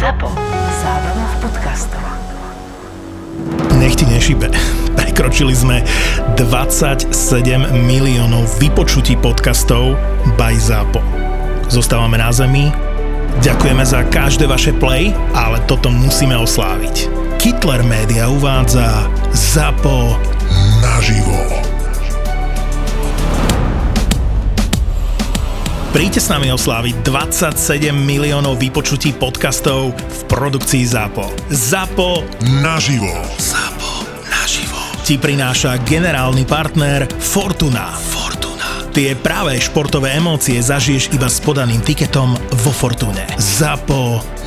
ZAPO. Zábrná v podcastov. Nech ti nešibe. Prekročili sme 27 miliónov vypočutí podcastov by ZAPO. Zostávame na zemi, ďakujeme za každé vaše play, ale toto musíme osláviť. Hitler Media uvádza ZAPO naživo. Príďte s nami osláviť 27 miliónov vypočutí podcastov v produkcii ZAPO. ZAPO naživo. ZAPO naživo. Ti prináša generálny partner Fortuna. Fortuna. Tie práve športové emócie zažiješ iba s podaným tiketom vo Fortune. ZAPO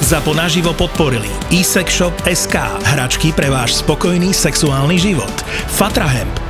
Za ponaživo podporili SK, hračky pre váš spokojný sexuálny život, Fatrahemp,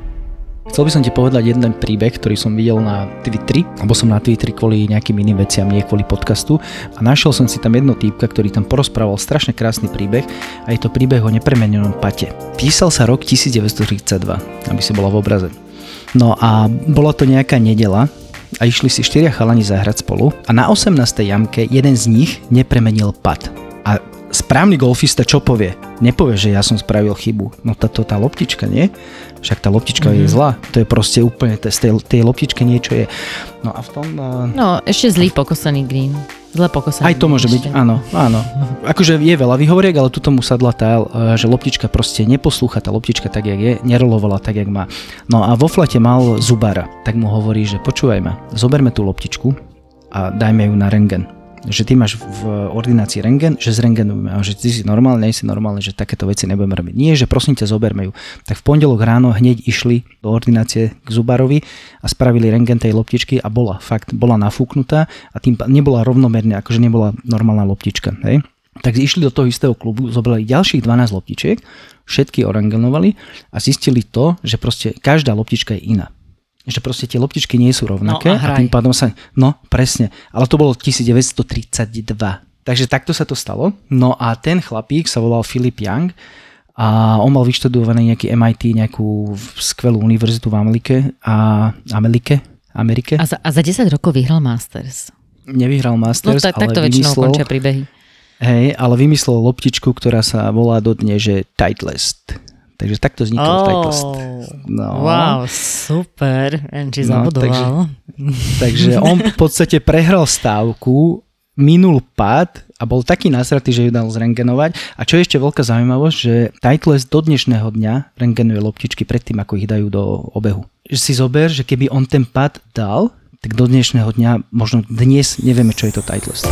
Chcel by som ti povedať jeden príbeh, ktorý som videl na TV3, alebo som na TV3 kvôli nejakým iným veciam, nie kvôli podcastu. A našiel som si tam jedno týpka, ktorý tam porozprával strašne krásny príbeh a je to príbeh o nepremenenom pate. Písal sa rok 1932, aby si bola v obraze. No a bola to nejaká nedela, a išli si štyria chalani zahrať spolu a na 18. jamke jeden z nich nepremenil pad. Správny golfista čo povie? Nepovie, že ja som spravil chybu. No táto tá loptička, nie? Však tá loptička mm-hmm. je mhm. zlá. To je proste úplne, z tej, tej loptičke niečo je. No a v tom... Uh... No, ešte zlý pokosaný green. Zle pokosaný. Aj to môže ešte. byť, áno, áno. Akože je veľa výhovoriek, ale tuto mu sadla tá, e, že loptička proste neposlúcha, tá loptička tak, jak je, nerolovala tak, jak má. No a vo flate mal zubára, tak mu hovorí, že počúvaj ma, zoberme tú loptičku a dajme ju na rengen že ty máš v ordinácii rengen, že z rengenu, že ty si normálne, nie si normálne, že takéto veci nebudeme robiť. Nie, že prosím ťa, zoberme ju. Tak v pondelok ráno hneď išli do ordinácie k Zubarovi a spravili rengen tej loptičky a bola, fakt, bola nafúknutá a tým nebola rovnomerne, akože nebola normálna loptička. Hej? Tak išli do toho istého klubu, zobrali ďalších 12 loptičiek, všetky orangenovali a zistili to, že proste každá loptička je iná že proste tie loptičky nie sú rovnaké no a, a tým pádom sa... No, presne. Ale to bolo 1932. Takže takto sa to stalo. No a ten chlapík sa volal Philip Young a on mal vyštudovaný nejaký MIT, nejakú skvelú univerzitu v Amerike a Amerike, Amerike. A za, a za 10 rokov vyhral Masters. Nevyhral Masters, no, tak, ale takto väčšinou končia príbehy. Hej, ale vymyslel loptičku, ktorá sa volá dodne, že Titleist. Takže takto vznikol oh, Titleist. No. Wow, super. Angie no, takže, takže on v podstate prehral stávku, minul pad a bol taký nasratý, že ju dal zrengenovať. A čo je ešte veľká zaujímavosť, že Titleist do dnešného dňa rengenuje loptičky predtým, ako ich dajú do obehu. Že si zober, že keby on ten pad dal, tak do dnešného dňa, možno dnes nevieme, čo je to Titleist.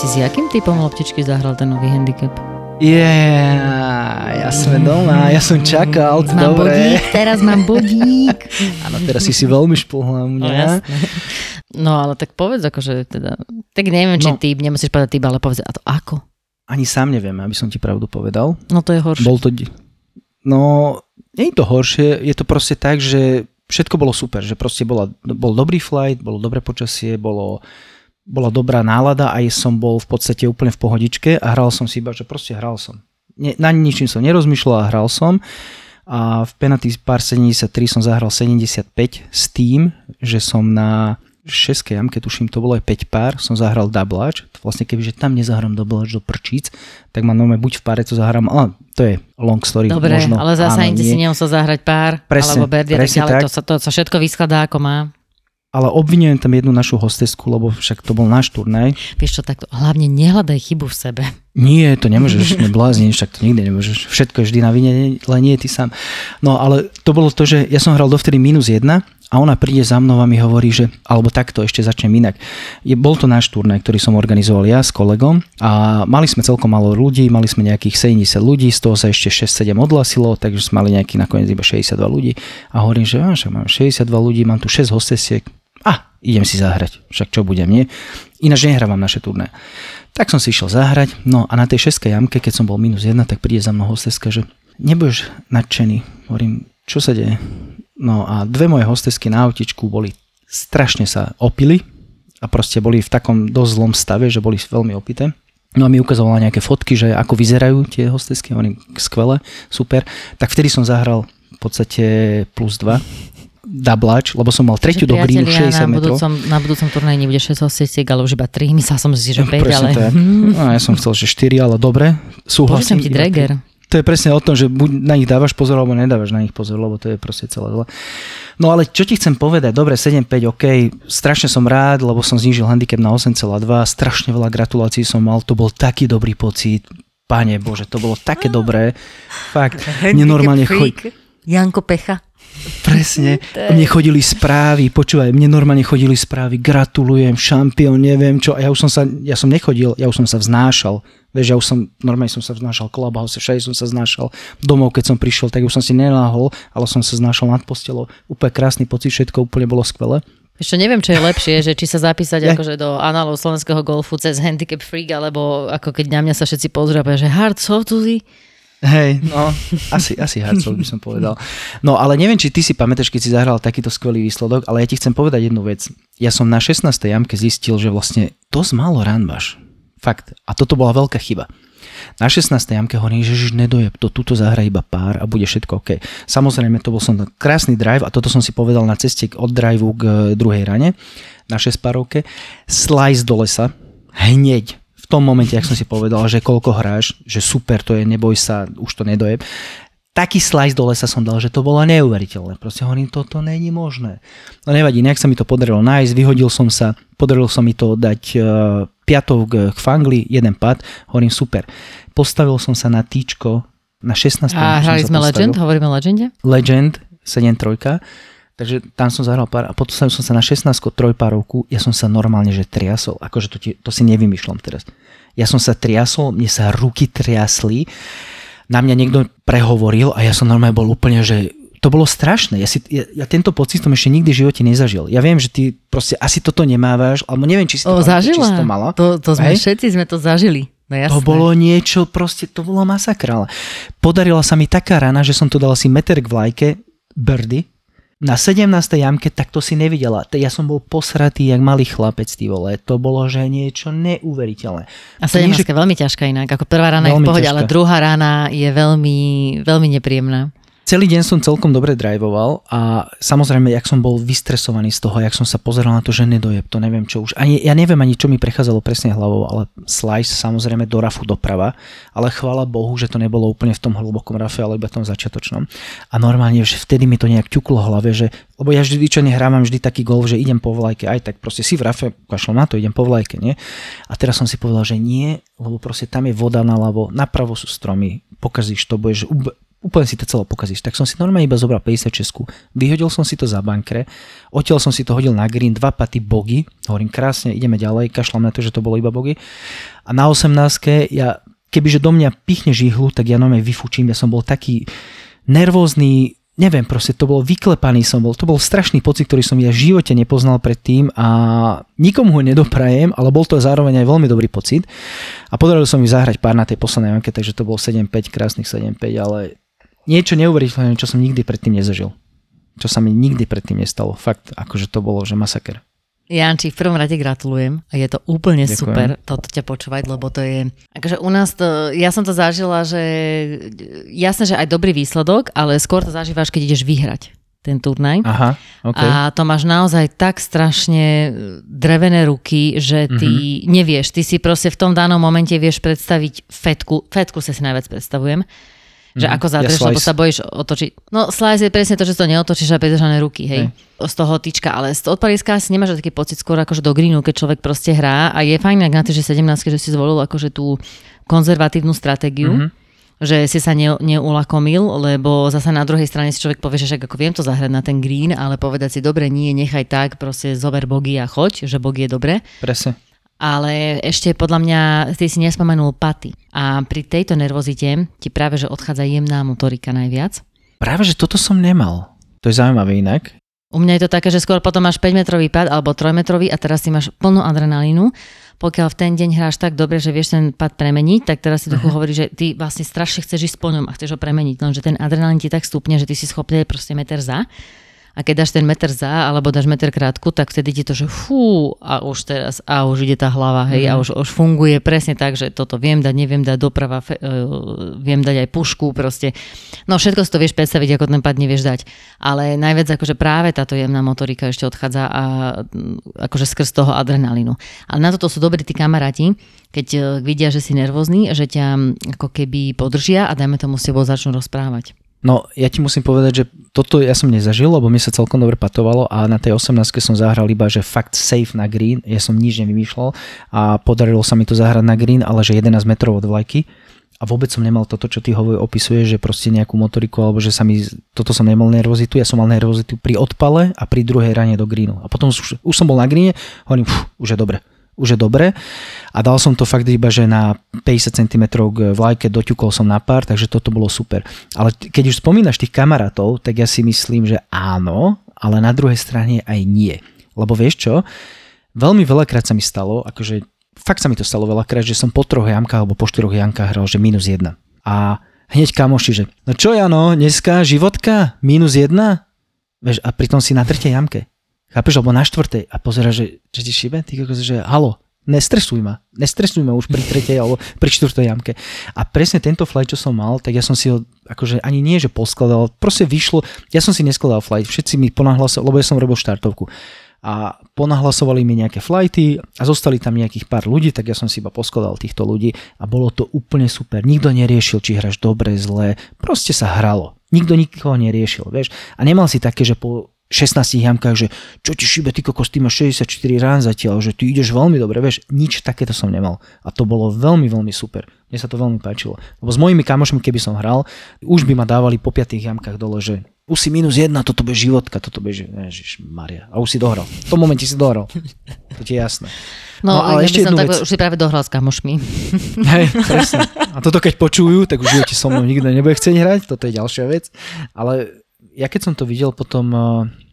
Si s jakým typom loptičky zahral ten nový handicap? Yeah, ja sme doma, ja som čakal, mám dobre. Bodík, teraz mám bodík. Áno, teraz si si veľmi šplhla mňa. No, no ale tak povedz, akože teda, tak neviem, či no. typ, nemusíš povedať typ, ale povedz, a to ako? Ani sám neviem, aby som ti pravdu povedal. No to je horšie. Bol to, no, nie je to horšie, je to proste tak, že všetko bolo super, že proste bola, bol dobrý flight, bolo dobré počasie, bolo, bola dobrá nálada a som bol v podstate úplne v pohodičke a hral som si iba, že proste hral som. Ne, na ničím som nerozmýšľal a hral som a v penalty pár 73 som zahral 75 s tým, že som na 6 jamke, tuším, to bolo aj 5 pár, som zahral dublač. Vlastne kebyže tam nezahrám dublač do prčíc, tak ma nome buď v páre to zahrám, ale to je long story. Dobre, možno, ale áno, inde si nemusel zahrať pár, Presne, alebo berdy, presne ale tak. to sa, to sa všetko vyskladá ako má. Ale obvinujem tam jednu našu hostesku, lebo však to bol náš turnaj. Vieš čo, takto, hlavne nehľadaj chybu v sebe. Nie, to nemôžeš, neblázni, však to nikdy nemôžeš. Všetko je vždy na vine, len nie ty sám. No ale to bolo to, že ja som hral dovtedy minus jedna a ona príde za mnou a mi hovorí, že, alebo takto, ešte začnem inak. Je, bol to náš turnaj, ktorý som organizoval ja s kolegom a mali sme celkom málo ľudí, mali sme nejakých 70 ľudí, z toho sa ešte 6-7 odhlasilo, takže sme mali nejakých nakoniec iba 62 ľudí a hovorím, že á, však mám 62 ľudí, mám tu 6 hostesiek, a idem si zahrať, však čo budem, nie? Ináč nehrávam naše turné. Tak som si išiel zahrať, no a na tej šeskej jamke, keď som bol minus jedna, tak príde za mnou hosteska, že nebudeš nadšený. Hovorím, čo sa deje? No a dve moje hostesky na autičku boli, strašne sa opili a proste boli v takom dosť zlom stave, že boli veľmi opité. No a mi ukazovala nejaké fotky, že ako vyzerajú tie hostesky, hovorím, skvelé, super. Tak vtedy som zahral v podstate plus 2 dublač, lebo som mal tretiu do grínu 60 na metrov. budúcom, na budúcom turnaji nebude 6 hostiek, ale už iba 3. Myslel som si, že 5, Presne ale... tak. No, ja som chcel, že 4, ale dobre. Súhlasím. Požičam ti Dreger. To je presne o tom, že buď na nich dávaš pozor, alebo nedávaš na nich pozor, lebo to je proste celé zle. No ale čo ti chcem povedať, dobre, 7-5, OK, strašne som rád, lebo som znížil handicap na 8,2, strašne veľa gratulácií som mal, to bol taký dobrý pocit, Pane Bože, to bolo také dobré, fakt, nenormálne choď. Janko Pecha. Presne. Mne chodili správy, počúvaj, mne normálne chodili správy, gratulujem, šampión, neviem čo. A ja už som sa, ja som nechodil, ja už som sa vznášal. Vieš, ja už som, normálne som sa vznášal Clubhouse, všade som sa vznášal domov, keď som prišiel, tak už som si neláhol, ale som sa vznášal nad postelou. Úplne krásny pocit, všetko úplne bolo skvelé. Ešte neviem, čo je lepšie, že či sa zapísať Ja. akože do análov slovenského golfu cez Handicap Freak, alebo ako keď na mňa sa všetci pozrú že hard softly. Hej, no, asi, asi hardcore by som povedal. No, ale neviem, či ty si pamätáš, keď si zahral takýto skvelý výsledok, ale ja ti chcem povedať jednu vec. Ja som na 16. jamke zistil, že vlastne dosť málo rán máš. Fakt. A toto bola veľká chyba. Na 16. jamke hovorím, že žiž nedojeb, to túto zahra iba pár a bude všetko OK. Samozrejme, to bol som krásny drive a toto som si povedal na ceste od driveu k eh, druhej rane, na 6 párovke. Slice do lesa, hneď tom momente, ak som si povedal, že koľko hráš, že super to je, neboj sa, už to nedojeb. Taký slice do lesa som dal, že to bolo neuveriteľné. Proste hovorím, toto není možné. No nevadí, nejak sa mi to podarilo nájsť, vyhodil som sa, podarilo sa mi to dať uh, piatou k, k fangli, jeden pad, hovorím super. Postavil som sa na týčko, na 16. som A hrali sme postavil. Legend, hovoríme Legende? Legend 7-3, takže tam som zahral pár a potom som sa na 16 trojpárovku, ja som sa normálne že triasol, akože to, ti, to si nevymýšľam teraz. Ja som sa triasol, mne sa ruky triasli, na mňa niekto prehovoril a ja som normálne bol úplne, že to bolo strašné. Ja, si, ja, ja tento pocit som ešte nikdy v živote nezažil. Ja viem, že ty proste asi toto nemávaš, alebo neviem, či si to, O, pamätáš, či si to mala. To, to sme, Hej? všetci sme to zažili. No jasné. To bolo niečo, proste to bolo masakra. Podarila sa mi taká rana, že som to dal asi meter k vlajke, birdy, na 17. jamke, tak to si nevidela. Ja som bol posratý, jak malý chlapec, ty vole. To bolo, že niečo neuveriteľné. A To nie, 17 je veľmi ťažká inak. Ako prvá rána je v pohode, ťažká. ale druhá rána je veľmi, veľmi nepríjemná. Celý deň som celkom dobre drivoval a samozrejme, jak som bol vystresovaný z toho, jak som sa pozeral na to, že nedojeb, to neviem čo už. Ani, ja neviem ani, čo mi prechádzalo presne hlavou, ale slice samozrejme do rafu doprava, ale chvála Bohu, že to nebolo úplne v tom hlbokom rafe, ale iba tom začiatočnom. A normálne, že vtedy mi to nejak ťuklo hlave, že, lebo ja vždy zvyčajne hrávam vždy taký golf, že idem po vlajke, aj tak proste si v rafe, kašlom na to, idem po vlajke, nie? A teraz som si povedal, že nie, lebo proste tam je voda naľavo, napravo sú stromy, pokazíš to, budeš úplne si to celé pokazíš. Tak som si normálne iba zobral 56, vyhodil som si to za bankre, odtiaľ som si to hodil na green, dva paty bogy, hovorím krásne, ideme ďalej, kašľam na to, že to bolo iba bogy. A na 18 ja, kebyže do mňa pichne žihlu, tak ja normálne vyfučím, ja som bol taký nervózny, neviem, proste to bol vyklepaný som bol, to bol strašný pocit, ktorý som ja v živote nepoznal predtým a nikomu ho nedoprajem, ale bol to zároveň aj veľmi dobrý pocit a podarilo som mi zahrať pár na tej poslednej anke, takže to bol 7-5, krásnych 7-5, ale niečo neuveriteľné, čo som nikdy predtým nezažil. Čo sa mi nikdy predtým nestalo. Fakt, akože to bolo, že masaker. Janči, v prvom rade gratulujem je to úplne Ďakujem. super toto ťa počúvať, lebo to je, akože u nás to, ja som to zažila, že jasné, že aj dobrý výsledok, ale skôr to zažívaš, keď ideš vyhrať ten turnaj. Aha, OK. A to máš naozaj tak strašne drevené ruky, že ty Mhm. mm-hmm. nevieš, ty si proste v tom danom momente vieš predstaviť fetku, fetku sa si najviac predstavujem, že Mhm. ako Ja zadreš, lebo sa bojíš otočiť. No slice je presne to, že to neotočíš a pridržané ruky, hej, z toho tyčka, ale z odpaliska si nemáš taký pocit skôr akože do greenu, keď človek proste hrá a je fajn, ak na to, že 17, že si zvolil akože tú konzervatívnu stratégiu, Mhm. že si sa ne, neulakomil, lebo zase na druhej strane si človek povie, že však ako viem to zahrať na ten green, ale povedať si, dobre, nie, nechaj tak, proste zober bogy a choď, že bogy je dobre. Presne. Ale ešte podľa mňa ty si nespomenul paty. A pri tejto nervozite ti práve, že odchádza jemná motorika najviac. Práve, že toto som nemal. To je zaujímavé inak. U mňa je to také, že skôr potom máš 5-metrový pad alebo 3-metrový a teraz si máš plnú adrenalínu. Pokiaľ v ten deň hráš tak dobre, že vieš ten pad premeniť, tak teraz si trochu hovorí, že ty vlastne strašne chceš ísť po ňom a chceš ho premeniť, lenže ten adrenalín ti tak stúpne, že ty si schopný proste meter za. A keď dáš ten meter za, alebo dáš meter krátku, tak vtedy ti to, že fú, a už teraz, a už ide tá hlava, hej, a už, už funguje presne tak, že toto viem dať, neviem dať doprava, fe, uh, viem dať aj pušku, proste. No všetko si to vieš predstaviť, ako ten pad nevieš dať. Ale najviac akože práve táto jemná motorika ešte odchádza a mm, akože skrz toho adrenalínu. Ale na toto sú dobrí tí kamaráti, keď eh, vidia, že si nervózny, že ťa mm, ako keby podržia a dajme tomu s tebou začnú rozprávať. No, ja ti musím povedať, že toto ja som nezažil, lebo mi sa celkom dobre patovalo a na tej 18 som zahral iba, že fakt safe na green, ja som nič nevymýšľal a podarilo sa mi to zahrať na green, ale že 11 metrov od vlajky. A vôbec som nemal toto, čo ty hovoj opisuješ, že proste nejakú motoriku, alebo že sa mi, toto som nemal nervozitu, ja som mal nervozitu pri odpale a pri druhej rane do greenu. A potom už, už som bol na greene, hovorím, už je dobre, už je dobre. A dal som to fakt iba, že na 50 cm k vlajke doťukol som na pár, takže toto bolo super. Ale keď už spomínaš tých kamarátov, tak ja si myslím, že áno, ale na druhej strane aj nie. Lebo vieš čo, veľmi veľakrát sa mi stalo, akože fakt sa mi to stalo veľakrát, že som po troch jamkách alebo po štyroch jamkách hral, že minus jedna. A hneď kamoši, že no čo Jano, dneska životka, minus jedna? Vieš, a pritom si na tretej jamke. Chápeš, alebo na štvrtej a pozera, že, že ti šibe, ty kokos, že halo, nestresuj ma, nestresuj ma už pri tretej alebo pri štvrtej jamke. A presne tento flight, čo som mal, tak ja som si ho, akože ani nie, že poskladal, proste vyšlo, ja som si neskladal flight, všetci mi ponahlasovali, lebo ja som robil štartovku a ponahlasovali mi nejaké flighty a zostali tam nejakých pár ľudí, tak ja som si iba poskladal týchto ľudí a bolo to úplne super. Nikto neriešil, či hráš dobre, zle, proste sa hralo. Nikto nikoho neriešil, vieš. A nemal si také, že po 16 jamkách, že čo ti šibe, ty kokos, ty máš 64 rán zatiaľ, že ty ideš veľmi dobre, vieš, nič takéto som nemal. A to bolo veľmi, veľmi super. Mne sa to veľmi páčilo. Lebo s mojimi kamošmi, keby som hral, už by ma dávali po 5 jamkách dole, že už si minus jedna, toto bude životka, toto bude, Ježiš Maria. A už si dohral. V tom momente si dohral. To ti je jasné. No, No, ale ja ešte som jednu tak, vec. už si práve dohral s kamošmi. Hej, presne. A toto keď počujú, tak už živote so mnou nikto nebude chcieť hrať, toto je ďalšia vec. Ale ja keď som to videl potom, eh,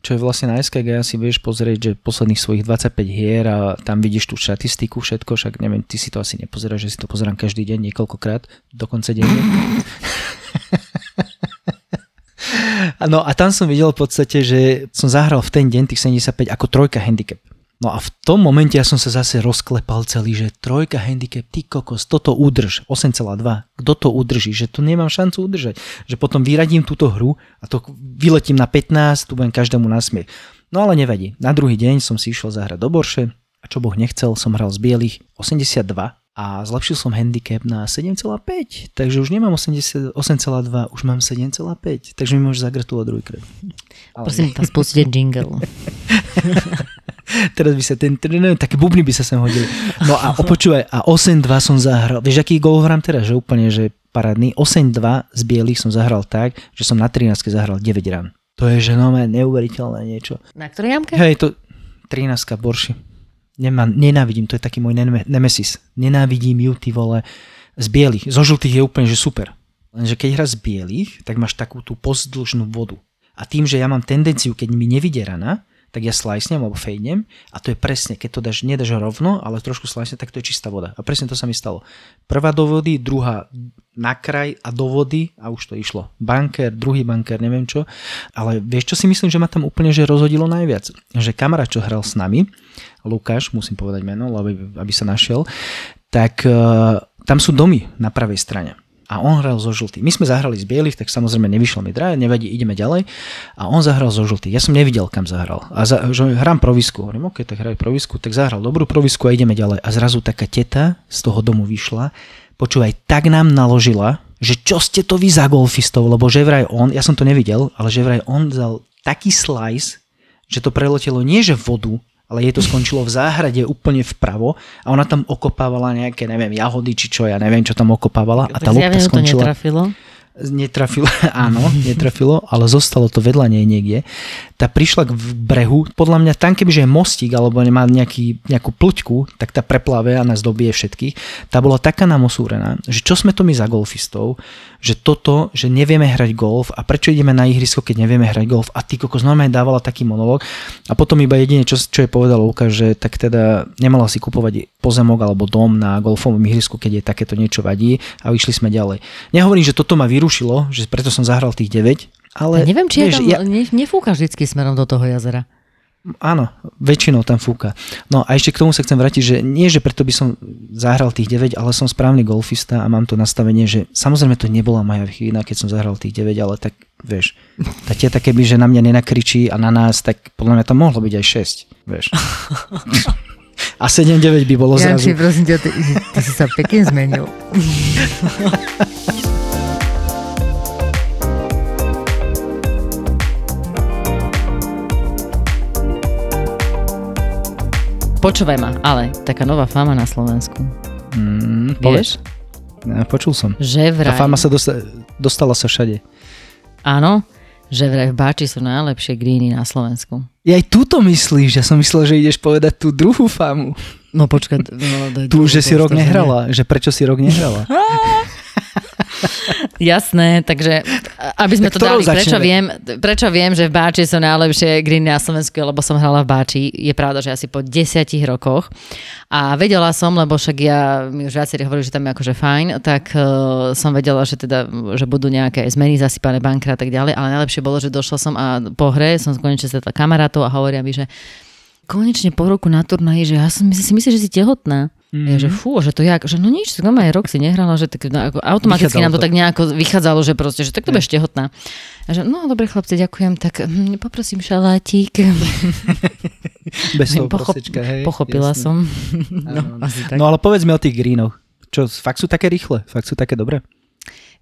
čo je vlastne na SKG, si vieš pozrieť, že posledných svojich 25 hier a tam vidíš tú štatistiku, všetko, však neviem, ty si to asi nepozeráš, že si to pozerám každý deň niekoľkokrát, dokonca denne. No a tam som videl v podstate, že som zahral v ten deň tých 75 ako trojka handicap. No a v tom momente ja som sa zase rozklepal celý, že trojka handicap, ty kokos, toto udrž, 8,2, kto to udrží, že to nemám šancu udržať. Že potom vyradím túto hru a to vyletím na 15, tu budem každému nasmiech. No ale nevadí. Na druhý deň som si išiel zahrať do Borše a čo Boh nechcel, som hral z bielých 82 a zlepšil som handicap na 7,5, takže už nemám 80 8,2, už mám 7,5, takže mi môžeš zagratulovať druhýkrát. Ale Prosím vás, pustite jingle. Teraz by sa ten, ten také bubny by sa sem hodili. No a opočúvaj, a 8-2 som zahral. Vieš, aký gol hrám teraz? Že úplne, že parádny. 8-2 z bielých som zahral tak, že som na 13 zahral 9 rán. To je, že no, neuveriteľné niečo. Na ktorej jamke? Hej, to 13 borši. Nemá, nenávidím, to je taký môj neme- nemesis. Nenávidím ju, ty vole, z bielých. Zo žltých je úplne, že super. Lenže keď hra z bielých, tak máš takú tú pozdĺžnú vodu. A tým, že ja mám tendenciu, keď mi nevidie rana, tak ja slajsnem alebo fejdnem a to je presne, keď to dáš, nedáš rovno, ale trošku slajsne, tak to je čistá voda. A presne to sa mi stalo. Prvá do vody, druhá na kraj a do vody a už to išlo. Banker, druhý banker, neviem čo. Ale vieš, čo si myslím, že ma tam úplne že rozhodilo najviac? Že kamarát, čo hral s nami, Lukáš, musím povedať meno, aby, aby sa našiel, tak uh, tam sú domy na pravej strane a on hral zo žltých. My sme zahrali z bielých, tak samozrejme nevyšlo mi drá, nevadí, ideme ďalej. A on zahral zo žltých. Ja som nevidel, kam zahral. A za, že hrám provisku. Hovorím, ok, tak hraj provisku, tak zahral dobrú provisku a ideme ďalej. A zrazu taká teta z toho domu vyšla, počúvaj, tak nám naložila, že čo ste to vy za golfistov, lebo že vraj on, ja som to nevidel, ale že vraj on dal taký slice, že to preletelo nie že vodu, ale jej to skončilo v záhrade úplne vpravo a ona tam okopávala nejaké, neviem, jahody či čo, ja neviem, čo tam okopávala a tá lopta skončila... to netrafilo? Netrafilo, áno, netrafilo, ale zostalo to vedľa nej niekde. Tá prišla k brehu, podľa mňa tam, kebyže je mostík alebo nemá nejaký, nejakú pluťku, tak tá preplave a nás dobije všetkých. Tá bola taká namosúrená, že čo sme to my za golfistov, že toto, že nevieme hrať golf a prečo ideme na ihrisko, keď nevieme hrať golf a ty kokos normálne dávala taký monolog a potom iba jedine, čo, čo je povedal Luka, že tak teda nemala si kupovať pozemok alebo dom na golfovom ihrisku, keď je takéto niečo vadí a išli sme ďalej. Nehovorím, že toto ma vyrušilo, že preto som zahral tých 9, ale... Ja neviem, či vieš, je tam, ja... nefúka vždycky smerom do toho jazera. Áno, väčšinou tam fúka. No a ešte k tomu sa chcem vrátiť, že nie, že preto by som zahral tých 9, ale som správny golfista a mám to nastavenie, že samozrejme to nebola moja chyba, keď som zahral tých 9, ale tak vieš, tá teta keby, že na mňa nenakričí a na nás, tak podľa mňa to mohlo byť aj 6, vieš. A 7-9 by bolo Janči, zrazu. prosím ťa, ty, ty si sa pekne zmenil. Počúvaj ma, ale taká nová fama na Slovensku. Mm, Vieš? Ja, počul som. Že vraj. Tá fama sa dostala, dostala sa všade. Áno, že vraj v Báči sú najlepšie greeny na Slovensku. Ja aj túto myslíš, ja som myslel, že ideš povedať tú druhú famu. No počkaj. No, Tu, že si rok nehrala, že prečo si rok nehrala. Jasné, takže aby sme Tak to dali, prečo viem, prečo viem, že v Báči sú najlepšie greeny na Slovensku, lebo som hrala v Báči. Je pravda, že asi po desiatich rokoch. A vedela som, lebo však ja, mi už viacerí hovorili, že tam je akože fajn, tak uh, som vedela, že teda, že budú nejaké zmeny, zasypané bankra a tak ďalej, ale najlepšie bolo, že došla som a po hre som konečne stretla kamarátov a hovoria mi, že konečne po roku na turnaji, že ja som si myslím, že si tehotná. Mm-hmm. Ja, že fú, že to jak, že no nič, tak aj rok si nehrala, že tak no, ako automaticky Vychádzalo nám to, to. tak nejako vychádzalo, že proste, že tak to budeš tehotná. A že no dobre chlapci, ďakujem, tak hm, poprosím šalátik. Bez toho Pochop- hej. Pochopila jasné. som. No, asi tak. No ale povedz mi o tých greenoch. Čo, fakt sú také rýchle? Fakt sú také dobré?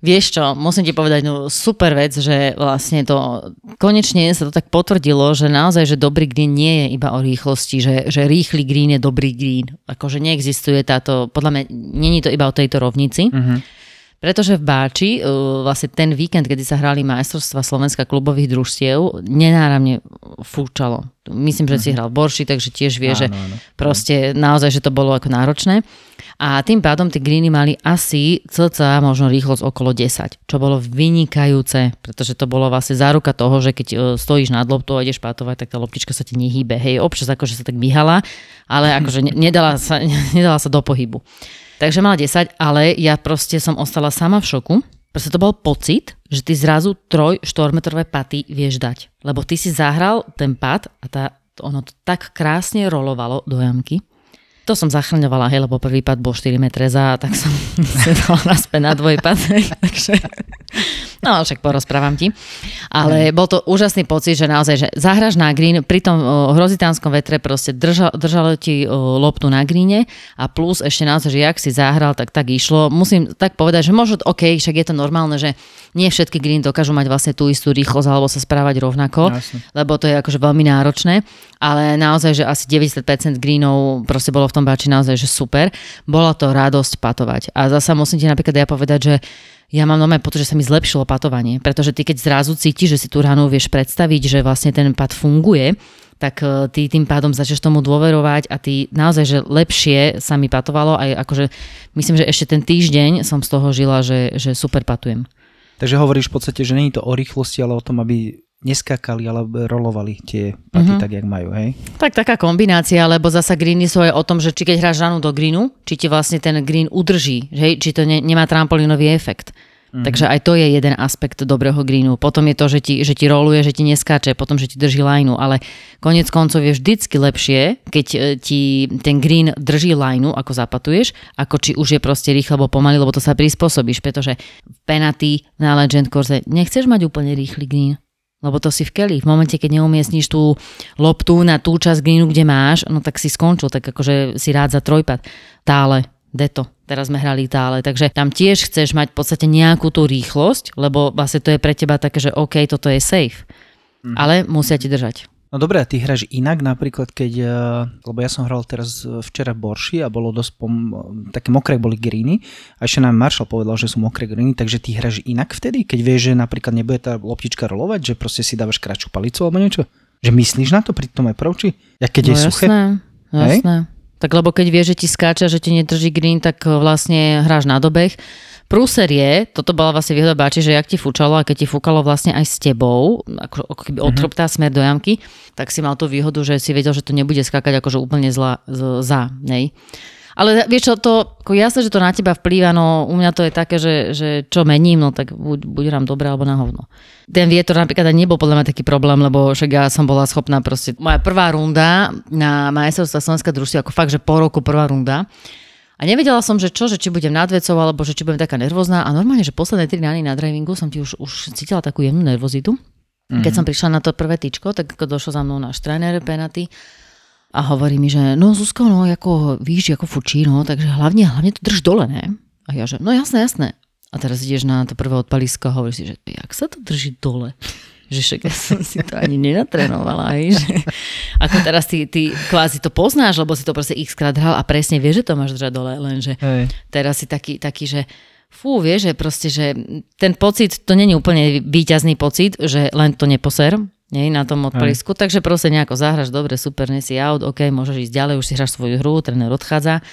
Vieš čo, musím ti povedať no, super vec, že vlastne to konečne sa to tak potvrdilo, že naozaj, že dobrý green nie je iba o rýchlosti, že, že rýchly green je dobrý green. Akože neexistuje táto, podľa mňa, není to iba o tejto rovnici. Mhm. Pretože v Báči, uh, vlastne ten víkend, kedy sa hrali majstrovstva Slovenska klubových družstiev, nenáramne fúčalo. Myslím, že si hral v Borši, takže tiež vie, že Áno, áno. proste naozaj, že to bolo ako náročné. A tým pádom tie greeny mali asi cca možno rýchlosť okolo 10, čo bolo vynikajúce, pretože to bolo vlastne záruka toho, že keď e, stojíš nad loptou a ideš patovať, tak tá loptička sa ti nehýbe. Hej, občas akože sa tak myhala, ale akože ne- nedala sa, nedala sa do pohybu. Takže mala 10, ale ja proste som ostala sama v šoku. Proste to bol pocit, že ty zrazu 3-4 metrové paty vieš dať. Lebo ty si zahral ten pad a tá, ono to tak krásne rolovalo do jamky. To som zachraňovala, hej, lebo prvý pad bol 4 metre za, tak som sa dala naspäť na dvojpad. Takže... No, však porozprávam ti. Ale bol to úžasný pocit, že naozaj, že zahraš na green, pri tom o, hrozitánskom vetre proste držal, držalo ti o, loptu na greene a plus ešte naozaj, že jak si zahral, tak tak išlo. Musím tak povedať, že možno, OK, však je to normálne, že nie všetky green dokážu mať vlastne tú istú rýchlosť alebo sa správať rovnako, Jasne. lebo to je akože veľmi náročné, ale naozaj, že asi 90% greenov proste bolo v tom báči naozaj, že super. Bola to radosť patovať. A zasa musím ti napríklad ja povedať, že ja mám normálne pocit, že sa mi zlepšilo patovanie, pretože ty keď zrazu cítiš, že si tú ranu vieš predstaviť, že vlastne ten pad funguje, tak eh, ty tým pádom začneš tomu dôverovať a ty naozaj, že lepšie sa mi patovalo aj akože myslím, že ešte ten týždeň som z toho žila, že, že super patujem. Takže hovoríš v podstate, že je to o rýchlosti, ale o tom, aby neskákali, ale rolovali tie paty mm-hmm. tak, jak majú, hej? Tak taká kombinácia, lebo zasa greeny sú aj o tom, že či keď hráš ranu do greenu, či ti vlastne ten green udrží, že? či to ne, nemá trampolínový efekt. Mm-hmm. Takže aj to je jeden aspekt dobrého greenu. Potom je to, že ti, že ti roluje, že ti neskáče, potom, že ti drží lineu, ale konec koncov je vždycky lepšie, keď e, ti ten green drží lineu, ako zapatuješ, ako či už je proste rýchlo alebo pomaly, lebo to sa prispôsobíš, pretože v penalty na Legend Course nechceš mať úplne rýchly green. Lebo to si v keli. V momente, keď neumiestníš tú loptu na tú časť greenu, kde máš, no tak si skončil, tak akože si rád za trojpad. Tále, deto. Teraz sme hrali tále, takže tam tiež chceš mať v podstate nejakú tú rýchlosť, lebo vlastne to je pre teba také, že OK, toto je safe. Mm. Ale musia ti držať. No dobré, a ty hráš inak napríklad, keď, eh, lebo ja som hral teraz včera Borši a bolo dosť, pom, také mokré boli greeny a ešte nám Marshall povedal, že sú mokré greeny, takže ty hráš inak vtedy, keď vieš, že napríklad nebude tá loptička rolovať, že proste si dávaš kratšiu palicu alebo niečo? Že myslíš na to pri tom approachi? Ja keď no je suché? Jasné, jasné. Tak lebo keď vieš, že ti skáča, že ti nedrží green, tak eh, vlastne hráš na dobeh. Prúser je, toto bola vlastne výhoda báči, že jak ti fúčalo a keď ti fúkalo vlastne aj s tebou, ako, ako keby Mhm. otroptá smer do jamky, tak si mal tú výhodu, že si vedel, že to nebude skákať akože úplne zla, z, za, nej. Ale vieš čo, to, ako jasné, že to na teba vplýva, no u mňa to je také, že, že čo mením, no tak buď, buď hrám dobre alebo na hovno. Ten vietor napríklad ani nebol podľa mňa taký problém, lebo však ja som bola schopná proste, moja prvá runda na majstrovstva Slovenská družstva, ako fakt, že po roku prvá runda, a nevedela som, že čo, že či budem nad vecou, alebo že či budem taká nervózna. A normálne, že posledné tri rány na drivingu som ti už, už cítila takú jemnú nervozitu. Mm-hmm. Keď som prišla na to prvé tyčko, tak ako došlo za mnou náš tréner Penaty a hovorí mi, že no Zuzko, no ako víš, ako fučí, no, takže hlavne, hlavne to drž dole, ne? A ja, že no jasné, jasné. A teraz ideš na to prvé odpalisko a hovoríš si, že jak sa to drží dole? Že však ja som si to ani nenatrénovala, aj, že ako teraz ty, ty kvázi to poznáš, lebo si to proste x krát hral a presne vieš, že to máš držať dole, lenže Hej. teraz si taký, taký že fú, vieš, že proste, že ten pocit, to není úplne výťazný pocit, že len to neposer, nie, na tom odpalisku, takže proste nejako zahraš, dobre, super, nesi out, ok, môžeš ísť ďalej, už si hráš svoju hru, tréner odchádza,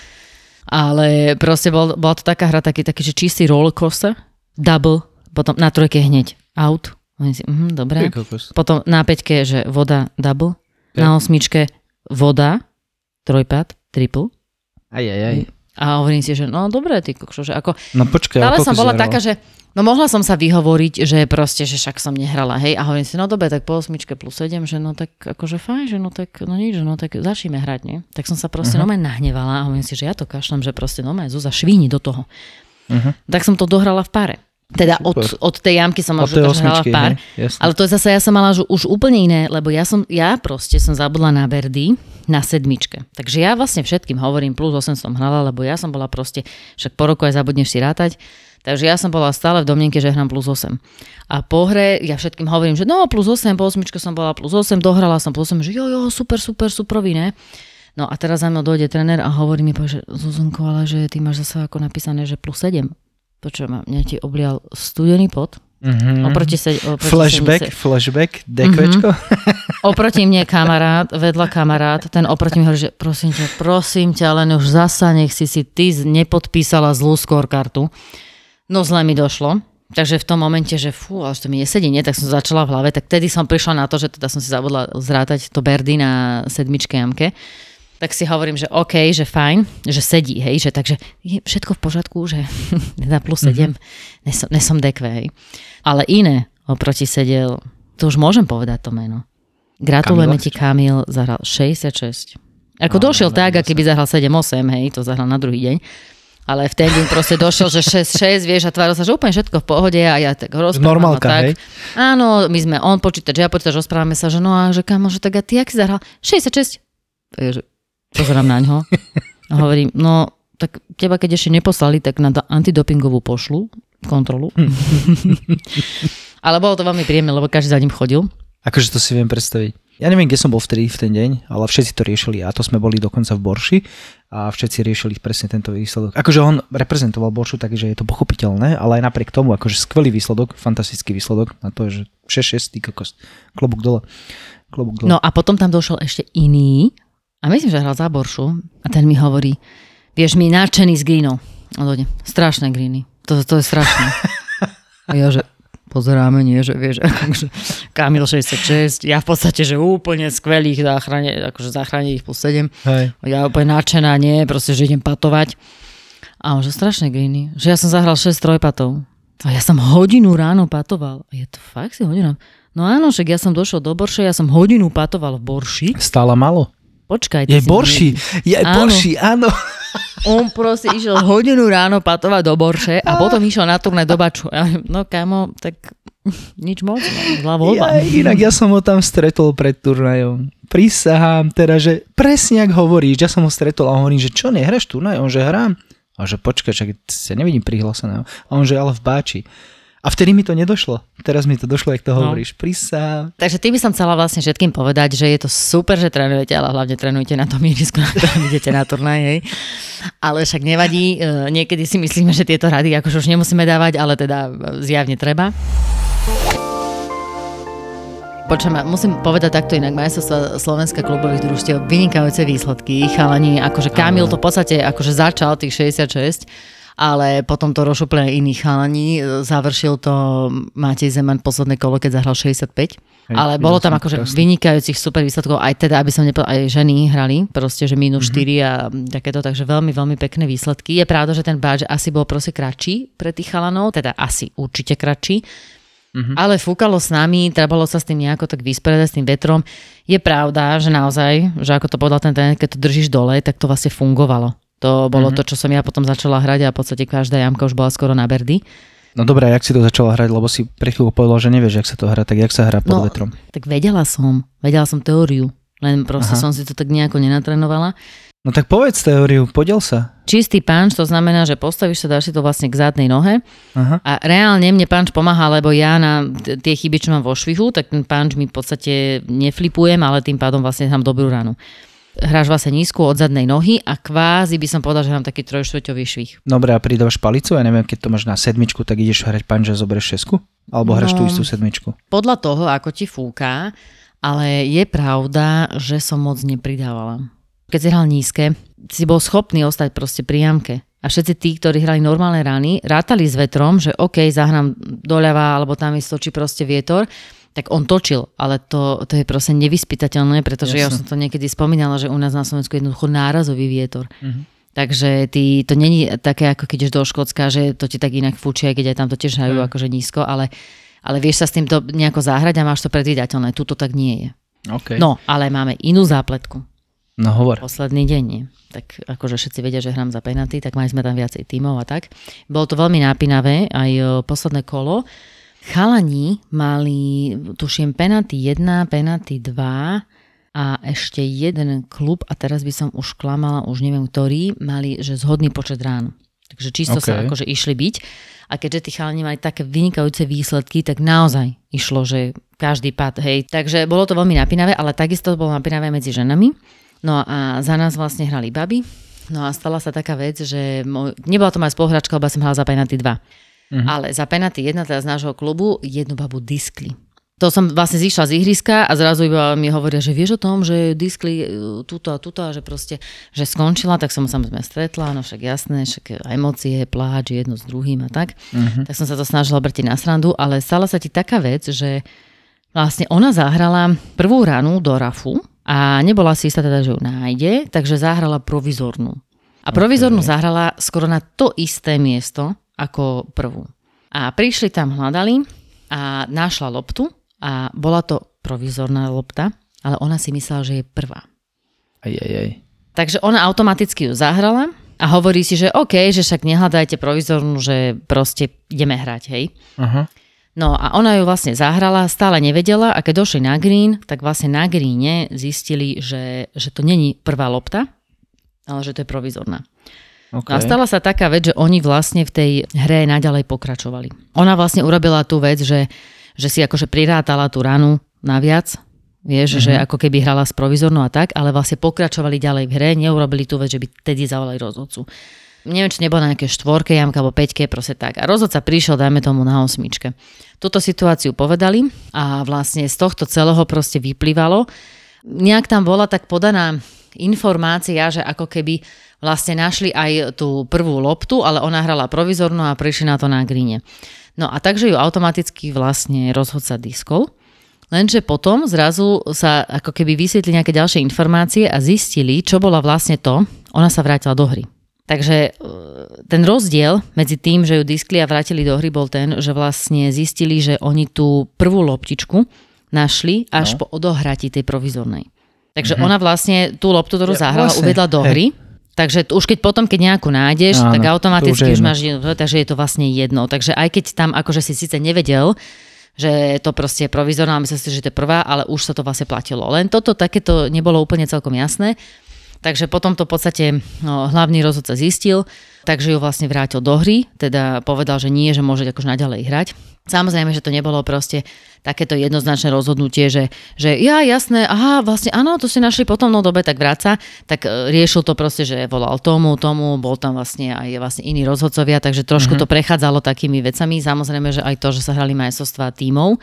ale proste bol, bola to taká hra, taký, taký že čistý rollercoaster, double, potom na trojke hneď out, oni si, mhm, dobre, potom na peťke, že voda double, na osmičke voda, trojpad, triple, Aj, aj, aj. a hovorím si, že no dobre, ty kokšo, že ako... No počkaj, Stále ale som bola taká, že no mohla som sa vyhovoriť, že proste, že však som nehrala, hej, a hovorím si, no dobre, tak po osmičke plus 7, že no tak akože fajn, že no tak, no nič, no tak začneme hrať, nie? Tak som sa proste uh-huh. Nomaj nahnevala a hovorím si, že ja to kašlem, že proste nomaj Zúza švíni do toho. Mhm. Tak som to dohrala v páre. Teda od, Super. od tej jamky som to hrala pár. jasne. Ale to zase ja som mala už, už úplne iné, lebo ja som, ja proste som zabudla na Verdy na sedmičke. Takže ja vlastne všetkým hovorím, plus 8 som hrala, lebo ja som bola proste, však po roku aj zabudneš si rátať, takže ja som bola stále v domnenke, že hrám plus 8. A po hre ja všetkým hovorím, že no plus 8, po osmičke som bola plus 8, dohrala som plus 8, že jo, jo, super, super, super, ne? No a teraz za mnou dojde tréner a hovorí mi, že Zuzunko, ale že ty máš zase ako napísané, že plus 7. Počujem, mňa ti oblial studený pot, Mhm. oproti, se, oproti Flashback, sedmi- flashback, dekvečko. Oproti mne kamarát, vedľa kamarát, ten oproti mi hovorí, že prosím ťa, prosím ťa, len už zasa nech si si ty nepodpísala zlú scorekartu. No zle mi došlo. Takže v tom momente, že fú, ale to mi nesedí, nie, tak som začala v hlave, tak tedy som prišla na to, že teda som si zabudla zrátať to Berdy na sedmičke jamke. Tak si hovorím, že OK, že fajn, že sedí, hej, že takže je všetko v pořadku, že na plus 7, mm-hmm. nesom, nesom dekve, hej. Ale iné oproti sedel, to už môžem povedať to meno. Gratulujeme Kamila? ti, Kamil, zahral 66. Ako No, došiel no, tak, no, a keby zahral 7-8, hej, to zahral na druhý deň. Ale v ten deň proste došiel, že 6-6, vieš, a tváril sa, že úplne všetko v pohode a ja tak rozprávam Normálka, tak. hej? Áno, my sme on počítač, ja počítač, rozprávame sa, že no a že kamo, že tak a ty, jak si zahral? 66. A ja, že pozerám na ňo a hovorím, no tak teba keď ešte neposlali, tak na do- antidopingovú pošlu kontrolu. Ale bolo to veľmi príjemné, lebo každý za ním chodil. Akože to si viem predstaviť. Ja neviem, kde som bol vtedy v ten deň, ale všetci to riešili a to sme boli dokonca v Borši a všetci riešili presne tento výsledok. Akože on reprezentoval Boršu, takže je to pochopiteľné, ale aj napriek tomu, akože skvelý výsledok, fantastický výsledok na to, že 6-6, ty kokos, klobúk dole. Klobúk dole. No a potom tam došiel ešte iný, a myslím, že hral za Boršu, a ten mi hovorí, vieš, mi nadšený z greenov. A dojde, strašné greeny. To, to je strašné. A ja, že pozeráme, nie, že vieš, akože Kamil 66, ja v podstate, že úplne skvelých záchrane, akože záchrane ich plus 7. Hej. Ja úplne nadšená, nie, proste, že idem patovať. A že strašne gejný, že ja som zahral 6 trojpatov. A ja som hodinu ráno patoval. Je to fakt si hodina? No áno, však ja som došiel do Borše, ja som hodinu patoval v Borši. Stála malo. Počkaj. Je Borši, je Áno. Borši, áno. On proste išiel hodinu ráno patovať do Borše a potom išiel na turné do Baču. Ja, no kamo, tak nič moc, no, zlá voľba. Ja, inak ja som ho tam stretol pred turnajom. Prisahám teda, že presne ak hovoríš, ja som ho stretol a hovorím, že čo, nehraš turnaj? On že hrám. A že počkaj, čak sa nevidím prihláseného. A on že ale v Báči. A vtedy mi to nedošlo. Teraz mi to došlo, jak to hovoríš. Prisahám. Takže tým by som chcela vlastne všetkým povedať, že je to super, že trénujete, ale hlavne trénujte na tom ihrisku, na ktorom idete na turnaj, hej. Ale však nevadí, e, niekedy si myslíme, že tieto rady akože už nemusíme dávať, ale teda e, zjavne treba. Počujem, musím povedať takto inak, majstrovstvá Slovenska klubových družstiev, vynikajúce výsledky, chalani, akože Kamil to v podstate akože začal tých 66, ale potom to rošuplé iní chalani, završil to Matej Zeman posledné kolo, keď zahral 65. Hej, ale bolo tam akože krásne. vynikajúcich super výsledkov, aj teda, aby som nepovedal, aj ženy hrali, proste, že minus Mhm. 4 a takéto, takže veľmi, veľmi pekné výsledky. Je pravda, že ten badge asi bol proste kratší pre tých chalanov, teda asi určite kratší, Mhm. ale fúkalo s nami, trebalo sa s tým nejako tak vysporiadať s tým vetrom. Je pravda, že naozaj, že ako to povedal ten tréner, keď to držíš dole, tak to vlastne fungovalo. To bolo Mhm. to, čo som ja potom začala hrať a v podstate každá jamka už bola skoro na berdy. No dobré, jak si to začala hrať, lebo si pre chvíľu povedal, že nevieš, jak sa to hrá, tak jak sa hrá pod No, vetrom? Tak vedela som, vedela som teóriu, len proste Aha. som si to tak nejako nenatrénovala. No tak povedz teóriu, podiel sa. Čistý punch, to znamená, že postavíš sa, dáš si to vlastne k zadnej nohe Aha. a reálne mne punch pomáha, lebo ja na tie chyby, čo mám vo švihu, tak ten punch mi v podstate neflipujem, ale tým pádom vlastne mám dobrú ranu. Hráš vlastne nízku od zadnej nohy a kvázi by som povedal, že mám taký trojštvrťový švih. Dobre, a pridávaš palicu, ja neviem, keď to máš na sedmičku, tak ideš hrať punch a zoberieš šesku? Alebo hráš tú No. istú sedmičku? Podľa toho, ako ti fúka, ale je pravda, že som moc nepridávala. Keď si hral nízke, si bol schopný ostať proste pri jamke. A všetci tí, ktorí hrali normálne rany, rátali s vetrom, že OK, zahrám doľava, alebo tam mi stočí proste vietor, tak on točil, ale to, to je proste nevyspytateľné, pretože ja už Jasné. som to niekedy spomínala, že u nás na Slovensku je jednoducho nárazový vietor. Mhm. Takže ty, to není také, ako keď ideš do Škótska, že to ti tak inak fúči, aj keď aj tam to tiež hrajú Mhm. akože nízko, ale, ale vieš sa s týmto nejako zahrať a máš to predvídateľné. Tuto tak nie je. OK. No, ale máme inú zápletku. no hovor. Posledný deň nie. Tak akože všetci vedia, že hrám za penalty, tak mali sme tam viacej tímov a tak. Bolo to veľmi nápinavé, aj posledné kolo. Chalani mali, tuším, penalty 1, penalty 2 a ešte jeden klub, a teraz by som už klamala, už neviem ktorý, mali, že zhodný počet rán. Takže čisto OK. sa akože išli byť. A keďže tí chalani mali také vynikajúce výsledky, tak naozaj išlo, že každý pad, hej. Takže bolo to veľmi napínavé, ale takisto bolo napínavé medzi ženami. No a za nás vlastne hrali baby. No a stala sa taká vec, že môj, nebola to moja spoluhráčka, lebo som hrala za penalty 2. Mhm. Ale za penalty 1, teda z nášho klubu, jednu babu diskli. To som vlastne zišla z ihriska a zrazu iba mi hovoria, že vieš o tom, že diskli e, túto a túto a že proste, že skončila, tak som sa samozrejme stretla, no však jasné, však emócie, pláč jedno s druhým a tak. Mhm. Tak som sa to snažila brtiť na srandu, ale stala sa ti taká vec, že vlastne ona zahrala prvú ranu do rafu a nebola si istá teda, že ju nájde, takže zahrala provizornú. A provizornú zahrala skoro na to isté miesto ako prvú. A prišli tam, hľadali a našla loptu a bola to provizorná lopta, ale ona si myslela, že je prvá. Aj, aj, aj. Takže ona automaticky ju zahrala a hovorí si, že OK, že však nehľadajte provizornú, že proste ideme hrať, hej. Aha. No a ona ju vlastne zahrala, stále nevedela a keď došli na green, tak vlastne na greene zistili, že, že to není prvá lopta, ale že to je provizorná. OK. No a stala sa taká vec, že oni vlastne v tej hre naďalej pokračovali. Ona vlastne urobila tú vec, že, že si akože prirátala tú ranu naviac, vieš, mm-hmm. že ako keby hrala s provizornou a tak, ale vlastne pokračovali ďalej v hre, neurobili tú vec, že by tedy zavolali rozhodcu. Neviem, či nebola na nejaké štvorke, jamka alebo peťke, proste tak. A rozhodca prišiel, dajme tomu na osmičke. Túto situáciu povedali a vlastne z tohto celého proste vyplývalo. Nejak tam bola tak podaná informácia, že ako keby vlastne našli aj tú prvú loptu, ale ona hrala provizornú a prišli na to na gríne. No a takže ju automaticky vlastne rozhodca diskol. Lenže potom zrazu sa ako keby vysvetli nejaké ďalšie informácie a zistili, čo bola vlastne to. Ona sa vrátila do hry. Takže e, ten rozdiel medzi tým, že ju diskli a vrátili do hry bol ten, že vlastne zistili, že oni tú prvú loptičku našli až no. po odohratí tej provizornej. Takže mm-hmm. ona vlastne tú loptu, ktorú zahrala, vlastne, uvedla do hej. hry. Takže už keď potom, keď nejakú nájdeš, Áno, tak to už automaticky už jedno. máš, takže je to vlastne jedno. Takže aj keď tam akože si síce nevedel, že to proste je provizorná, myslel si, že to je prvá, ale už sa to vlastne platilo. Len toto takéto nebolo úplne celkom jasné. Takže potom to v podstate no, hlavný rozhodca zistil, takže ju vlastne vrátil do hry, teda povedal, že nie, že môže akože naďalej hrať. Samozrejme, že to nebolo proste takéto jednoznačné rozhodnutie, že, že ja jasné, aha, vlastne áno, to si našli potom, no dobe, tak vráca, tak e, riešil to proste, že volal tomu, tomu, bol tam vlastne aj vlastne iní rozhodcovia, takže trošku mm-hmm. to prechádzalo takými vecami. Samozrejme, že aj to, že sa hrali majstrovstvá tímov,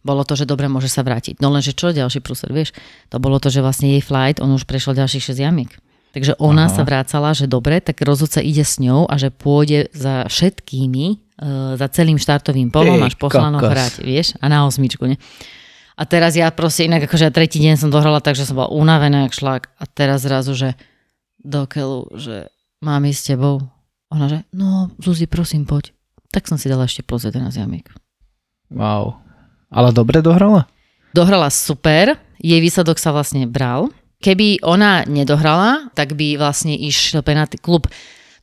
bolo to, že dobre, môže sa vrátiť. No lenže čo ďalší prúser, vieš? To bolo to, že vlastne jej flight, on už prešiel ďalších 6 jamiek. Takže ona Aha. sa vrácala, že dobre, tak rozhodca ide s ňou a že pôjde za všetkými, uh, za celým štartovým polom Ty až po chlanoch kokos. hrať, vieš? A na osmičku, ne? A teraz ja proste inak, akože ja tretí deň som dohrala tak, že som bola unavená jak šlak a teraz zrazu, že do keľu, že mám ísť s tebou. Ona, že no, Zuzi, prosím, poď. Tak som si dala ešte plus 11 jamiek. Wow. Ale dobre dohrala? dohrala super, jej výsledok sa vlastne bral. Keby ona nedohrala, tak by vlastne išiel penalty, klub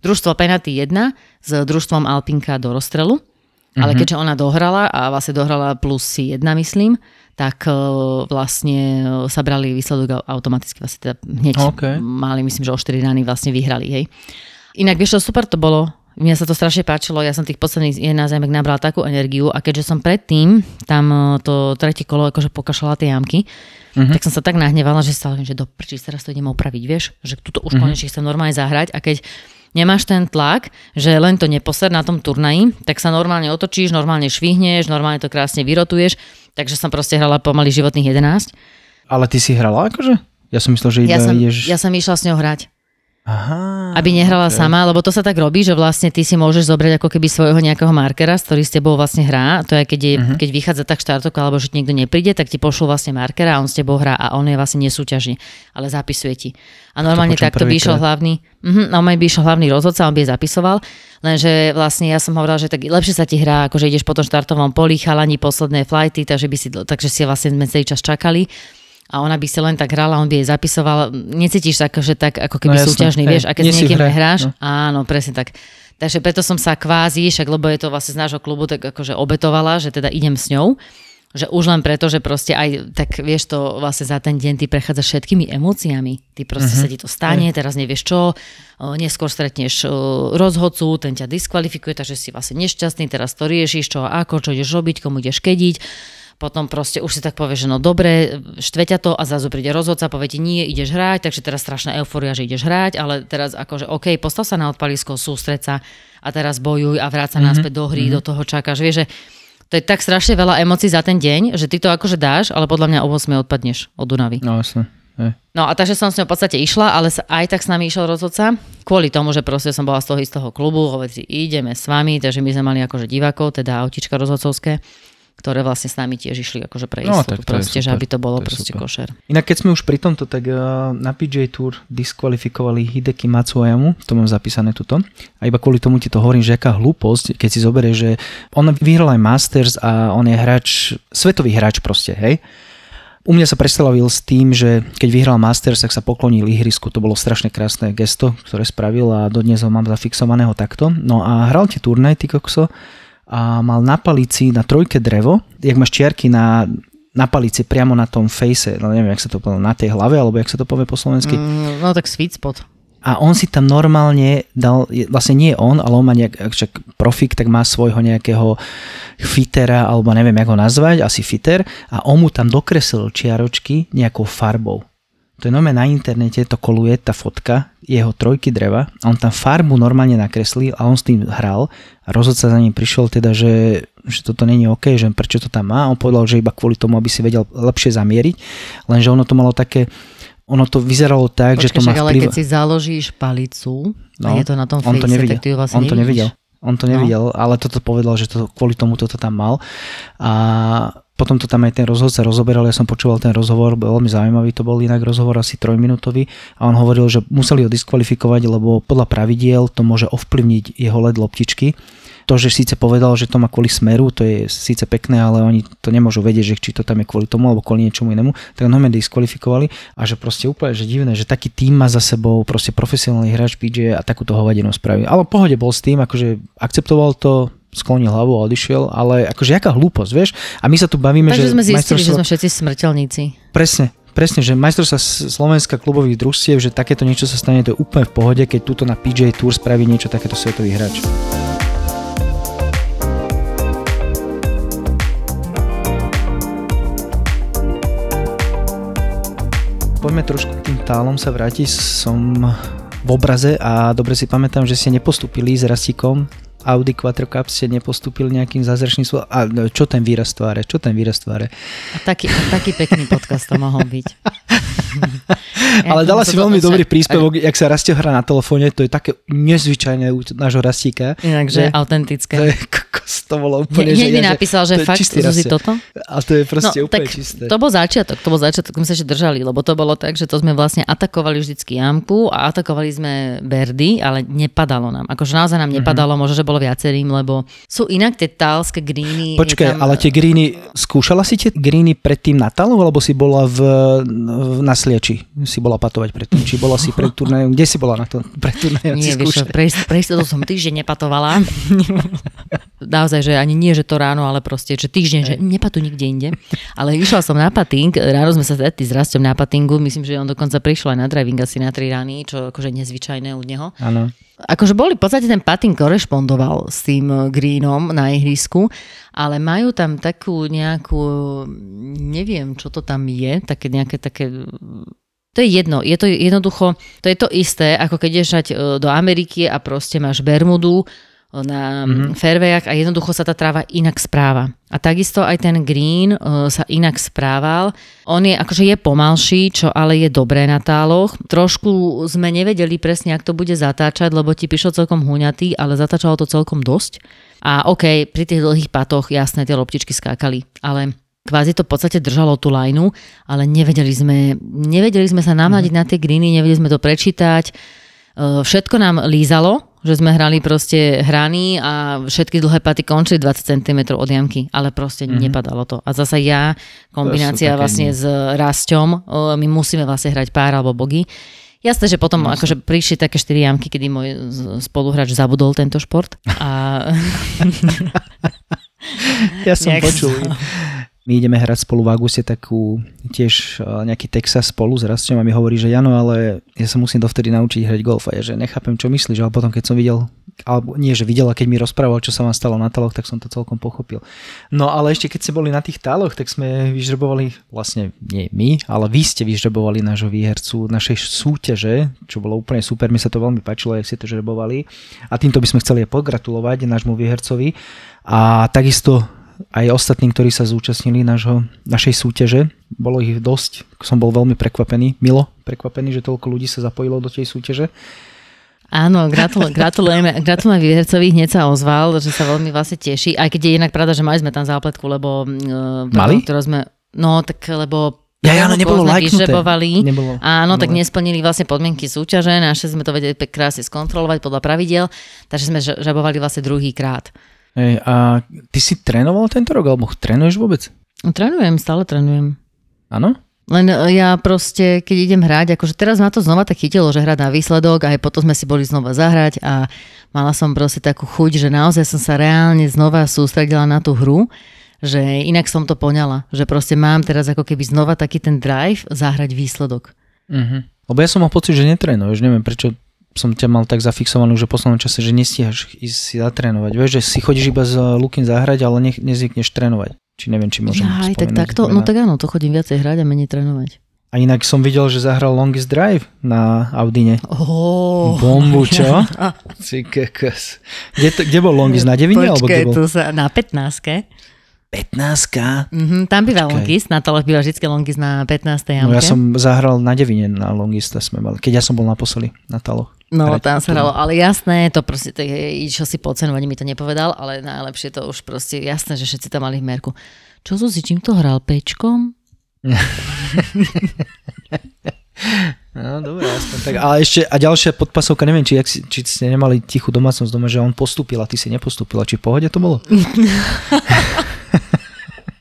družstvo Penaty 1 s družstvom Alpinka do rozstrelu. Ale Mhm. keďže ona dohrala a vlastne dohrala plus si 1, myslím, tak eh, vlastne eh, sa brali výsledok automaticky vlastne teda hneď OK. mali, myslím, že o 4 rány vlastne vyhrali, hej. Inak vieš, super to bolo, mne sa to strašne páčilo, ja som tých posledných 11 jamek nabrala takú energiu a keďže som predtým tam eh, to tretie kolo akože pokašľala tie jamky, Mhm. tak som sa tak nahnevala, že stále, že do prčí, teraz to idem opraviť, vieš, že tuto už Mhm. konečne chcem normálne zahrať a keď nemáš ten tlak, že len to neposer na tom turnaji, tak sa normálne otočíš, normálne švihneš, normálne to krásne vyrotuješ, takže som proste hrala pomaly životných 11. Ale ty si hrala akože? Ja som myslel, že iba Ja som, ideš... ja som išla s ňou hrať. Aha, Aby nehrala ok. sama, lebo to sa tak robí, že vlastne ty si môžeš zobrať ako keby svojho nejakého markera, s ktorý s tebou vlastne hrá. To je, keď, je, uh-huh. keď vychádza tak štartovka, alebo že niekto nepríde, tak ti pošlú vlastne markera a on s tebou hrá a on je vlastne nesúťažne, ale zapisuje ti. A normálne počujem takto by išiel hlavný, uh-huh, normálne by išiel hlavný rozhodca, on by je zapisoval, lenže vlastne ja som hovorila, že tak lepšie sa ti hrá, akože ideš po tom štartovom poli, chalani posledné flighty, takže, by si, takže si vlastne sme celý čas čakali a ona by si len tak hrala, on by jej zapisoval. Necítiš sa akože tak, ako keby No súťažný, hej, vieš, a keď s niekým hráš, no. áno, presne tak. Takže preto som sa kvázi, však lebo je to vlastne z nášho klubu, tak akože obetovala, že teda idem s ňou. Že už len preto, že proste aj, tak vieš to vlastne za ten deň ty prechádzaš všetkými emóciami. Ty proste Mhm. sa ti to stane, teraz nevieš čo, neskôr stretneš rozhodcu, ten ťa diskvalifikuje, takže si vlastne nešťastný, teraz to riešiš, čo a ako, čo ideš robiť, komu ideš kediť. Potom proste už si tak povieš, že no dobre, štveťa to a zrazu príde rozhodca, povie ti nie, ideš hrať, takže teraz strašná euforia, že ideš hrať, ale teraz akože OK, postav sa na odpalisko, sústreď sa a teraz bojuj a vráť sa mm-hmm. naspäť do hry, mm-hmm. do toho čakáš. Vieš, že to je tak strašne veľa emócií za ten deň, že ty to akože dáš, ale podľa mňa o 8 odpadneš od Dunavy. No jasne. No a takže som s ňou v podstate išla, ale aj tak s nami išiel rozhodca, kvôli tomu, že proste som bola z toho istého klubu, hovorí ideme s vami, takže my sme mali akože divákov, teda autička rozhodcovské, ktoré vlastne s nami tiež išli akože pre No, istotu, tak to proste, že aby to bolo to proste super. košer. Inak keď sme už pri tomto, tak uh, na PJ Tour diskvalifikovali Hideki Matsuoyamu, to mám zapísané tuto. A iba kvôli tomu ti to hovorím, že aká hlúposť, keď si zoberieš, že on vyhral aj Masters a on je hráč, svetový hráč proste, hej. U mňa sa predstavil s tým, že keď vyhral Masters, tak sa poklonil ihrisku. To bolo strašne krásne gesto, ktoré spravil a dodnes ho mám zafixovaného takto. No a hral tie turnaj, ty kokso, a mal na palici na trojke drevo, jak máš čiarky na, na palici priamo na tom face, no neviem, jak sa to povie, na tej hlave, alebo jak sa to povie po slovensky. Mm, no tak sweet spot. A on si tam normálne dal, vlastne nie on, ale on má nejak, však profik, tak má svojho nejakého fitera, alebo neviem, jak ho nazvať, asi fiter, a on mu tam dokreslil čiaročky nejakou farbou. To je normálne na internete, to koluje tá fotka jeho trojky dreva a on tam farbu normálne nakreslil a on s tým hral a rozhodca za ním prišiel teda, že, že toto není OK, že prečo to tam má. On povedal, že iba kvôli tomu, aby si vedel lepšie zamieriť, lenže ono to malo také, ono to vyzeralo tak, že to má však, ale vplyv... keď si založíš palicu, no, a je to na tom on face, to nevidel. tak ty ju vlastne on to nevidel. on to nevidel, ale toto povedal, že to, kvôli tomu toto tam mal. A potom to tam aj ten rozhovor sa rozoberal, ja som počúval ten rozhovor, veľmi zaujímavý, to bol inak rozhovor asi trojminútový a on hovoril, že museli ho diskvalifikovať, lebo podľa pravidiel to môže ovplyvniť jeho led loptičky. To, že síce povedal, že to má kvôli smeru, to je síce pekné, ale oni to nemôžu vedieť, že či to tam je kvôli tomu alebo kvôli niečomu inému, tak ho diskvalifikovali a že proste úplne že divné, že taký tým má za sebou proste profesionálny hráč PJ a takúto hovadinu spraví. Ale v pohode bol s tým, akože akceptoval to, sklonil hlavu a odišiel, ale akože jaká hlúposť, vieš? A my sa tu bavíme, Takže že... sme zistili, majstrovstvo- že sme všetci smrteľníci. Presne, presne, že majstrovstva Slovenska klubových družstiev, že takéto niečo sa stane, to je úplne v pohode, keď túto na PJ Tour spraví niečo takéto svetový hráč. Poďme trošku k tým tálom sa vrátiť. Som v obraze a dobre si pamätám, že ste nepostupili s Rastíkom Audi Quattro Cup ste nepostúpili nejakým zázračným spôsobom. A no, čo ten výraz tváre? Čo ten výraz tváre? A taký, a taký pekný podcast to mohol byť. Ale dala si veľmi dobrý príspevok, jak sa Rastio hrá na telefóne, to je také nezvyčajné u nášho Rastíka. Inak, že že- autentické. To je to bolo úplne, že, mi napísal, že, to fakt Zuzi toto? A to je proste No, úplne tak čisté. to bol začiatok, to bol začiatok, my sa ešte držali, lebo to bolo tak, že to sme vlastne atakovali vždycky jamku a atakovali sme Berdy, ale nepadalo nám. Akože naozaj Mhm. nám nepadalo, možno, že bolo viacerým, lebo sú inak tie tálske greeny. Počkaj, tam- ale tie greeny, skúšala si tie greeny predtým na talu, alebo si bola v, v na Sliači? Si bola patovať predtým? Či bola si pred turnajom? Kde si bola na to? Pred turnajom Nie, vieš, pre, pre som týždeň nepatovala. Naozaj, že ani nie, že to ráno, ale proste, že týždeň, že nepatu nikde inde. Ale išla som na pating, ráno sme sa stretli s Rastom na patingu, myslím, že on dokonca prišiel aj na driving asi na tri rány, čo akože nezvyčajné u neho. Áno. Akože boli, v podstate ten pating korešpondoval s tým greenom na ihrisku, ale majú tam takú nejakú, neviem, čo to tam je, také nejaké také to je jedno, je to jednoducho, to je to isté, ako keď e, do Ameriky a proste máš Bermudu na mm-hmm. fairwayach a jednoducho sa tá tráva inak správa. A takisto aj ten green uh, sa inak správal. On je, akože je pomalší, čo ale je dobré na táloch. Trošku sme nevedeli presne, ak to bude zatáčať, lebo ti prišiel celkom huňatý, ale zatáčalo to celkom dosť. A OK, pri tých dlhých patoch, jasné, tie loptičky skákali, ale kvázi to v podstate držalo tú lajnu, ale nevedeli sme, nevedeli sme sa navnadiť na tie greeny, nevedeli sme to prečítať. Uh, Všetko nám lízalo, že sme hrali proste hraní a všetky dlhé paty končili 20 cm od jamky, ale proste mm-hmm. nepadalo to. A zase ja, kombinácia vlastne nie. s Rasťom, my musíme vlastne hrať pár alebo bogy. Jasné, že potom akože prišli také 4 jamky, kedy môj spoluhráč zabudol tento šport. A Ja som Nejak počul. My ideme hrať spolu v auguste takú tiež eh, nejaký Texas spolu s Rastom a mi hovorí, že Jano, ale ja sa musím dovtedy naučiť hrať golf. A ja, že nechápem, čo myslíš, ale potom keď som videl, alebo nie, že videl, a keď mi rozprával, čo sa vám stalo na taloch, tak som to celkom pochopil. No ale ešte keď ste boli na tých taloch, tak sme vyžrebovali, vlastne nie my, ale vy ste vyžrebovali nášho výhercu našej súťaže, čo bolo úplne super, mi sa to veľmi páčilo, jak ste to žrebovali. A týmto by sme chceli pogratulovať nášmu výhercovi. A takisto aj ostatným, ktorí sa zúčastnili nášho, našej súťaže. Bolo ich dosť. Som bol veľmi prekvapený, milo prekvapený, že toľko ľudí sa zapojilo do tej súťaže. Áno, gratul- gratulujeme, gratulujeme výhercovi, hneď sa ozval, že sa veľmi vlastne teší, aj keď je inak pravda, že mali sme tam zápletku, lebo... Uh, Mali? Ktorú sme, no tak, lebo... Ja, ja, ale nebolo lajknuté. Nebolo- Áno, tak nebolo. nesplnili vlastne podmienky súťaže, naše sme to vedeli krásne skontrolovať podľa pravidel, takže sme ž- žrebovali vlastne druhý krát. Ej, a ty si trénoval tento rok, alebo trénuješ vôbec? Trénujem, stále trénujem. Áno? Len e, ja proste, keď idem hrať, akože teraz ma to znova tak chytilo, že hrať na výsledok, aj potom sme si boli znova zahrať a mala som proste takú chuť, že naozaj som sa reálne znova sústredila na tú hru, že inak som to poňala, že proste mám teraz ako keby znova taký ten drive zahrať výsledok. Uh-huh. Lebo ja som mal pocit, že netrénuješ. Neviem, prečo som ťa mal tak zafixovanú, že v poslednom čase, že nestíhaš ísť si zatrénovať. Vieš, že si chodíš iba z Lukin zahrať, ale ne, nezvykneš trénovať. Či neviem, či môžem aj tak takto, tvoje no na- tak áno, to chodím viacej hrať a menej trénovať. A inak som videl, že zahral Longest Drive na Audine. Oh, Bombu, čo? Ty kokos. Kde, to, kde bol Longest? Na devine? alebo Počkaj, kde bol? tu sa na 15 15 Mhm, tam býva Počkaj. longis, na tole býva vždy longis na 15. jamke. No ja som zahral na devine na Longista sme mali, keď ja som bol naposledy na taloch. No, hrať tam sa hralo, ale jasné, to proste, to je, išiel si po cenu, ani mi to nepovedal, ale najlepšie to už proste, jasné, že všetci tam mali v merku. Čo si čím to hral? Pečkom? No, dobre, aspoň tak. A ešte, a ďalšia podpasovka, neviem, či, jak si, či ste nemali tichú domácnosť doma, že on postúpil a ty si nepostúpila. Či v pohode to bolo?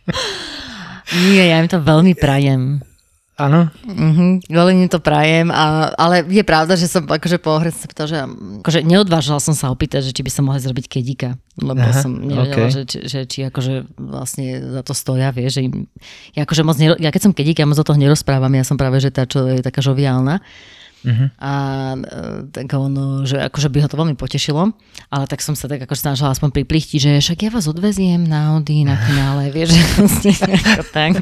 Nie, ja im to veľmi prajem. Áno. Mhm, veľmi to prajem, a, ale je pravda, že som akože po hre sa pýtal, že akože neodvážila som sa opýtať, že či by som mohla zrobiť kedika, lebo Aha, som nevedela, okej. že, či, že či akože vlastne za to stoja, vie, že im, ja akože moc, nero, ja keď som kedík, ja moc o toho nerozprávam, ja som práve, že tá, čo je taká žoviálna, Mhm. a e, tak ono, že akože by ho to veľmi potešilo, ale tak som sa tak akože snažila aspoň priplichtiť, že však ja vás odveziem na Audi na finále, vieš, že vlastne tak.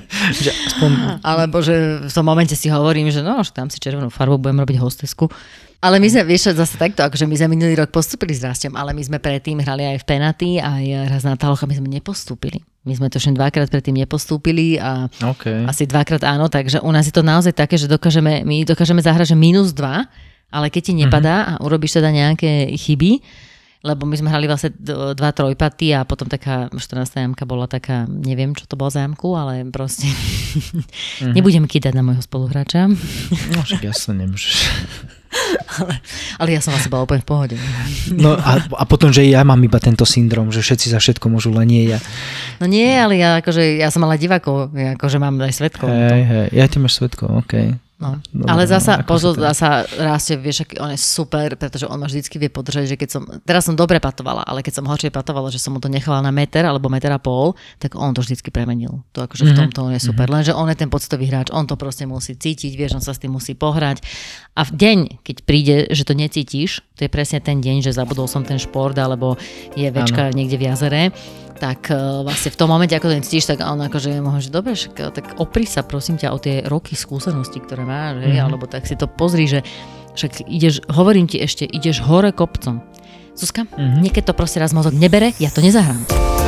Že aspoň, Alebo že v tom momente si hovorím, že no, že tam si červenú farbu, budem robiť hostesku. Ale my sme, vieš, zase takto, akože my sme minulý rok postupili s Rastom, ale my sme predtým hrali aj v Penaty, aj raz na Taloch a my sme nepostúpili. My sme to už dvakrát predtým nepostúpili a OK. asi dvakrát áno, takže u nás je to naozaj také, že dokážeme, my dokážeme zahrať, že minus dva, ale keď ti nepadá a urobíš teda nejaké chyby, lebo my sme hrali vlastne dva trojpaty a potom taká 14. jamka bola taká, neviem, čo to bolo za jamku, ale proste nebudem kýdať na môjho spoluhráča, No, však jasne nemôžeš. ale ja som asi bola úplne v pohode. No a, a potom, že ja mám iba tento syndrom, že všetci za všetko môžu, len nie ja. No nie, ale ja, akože, ja som mala divákov, ja akože mám aj svetkov. Hej, hej, ja ty máš svetko, OK. No. Dobre, ale zasa, no, pozor, to- zasa rastie, vieš, aký on je super, pretože on ma vždycky vie podržať, že keď som, teraz som dobre patovala, ale keď som horšie patovala, že som mu to nechala na meter alebo meter a pol, tak on to vždycky premenil. To akože v tomto on je super. Lenže on je ten poctový hráč, on to proste musí cítiť, vieš, on sa s tým musí pohrať. A v deň, keď príde, že to necítiš, to je presne ten deň, že zabudol som ten šport, alebo je večka niekde v jazere, tak uh, vlastne v tom momente, ako to necítiš, tak on akože môže, že dobre, eh, tak opri sa prosím ťa o tie roky skúsenosti, ktoré máš, hej, alebo tak si to pozri, že však ideš, hovorím ti ešte, ideš hore kopcom. Zuzka, mm-hmm. niekedy to proste raz mozog nebere, ja to nezahrám.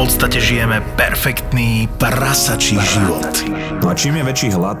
Podstate žijeme perfektný prasačí život. No a čím je väčší hlad,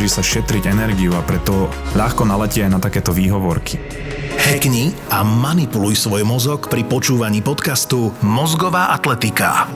snaží sa šetriť energiu a preto ľahko naletí aj na takéto výhovorky. Hackni a manipuluj svoj mozog pri počúvaní podcastu Mozgová atletika.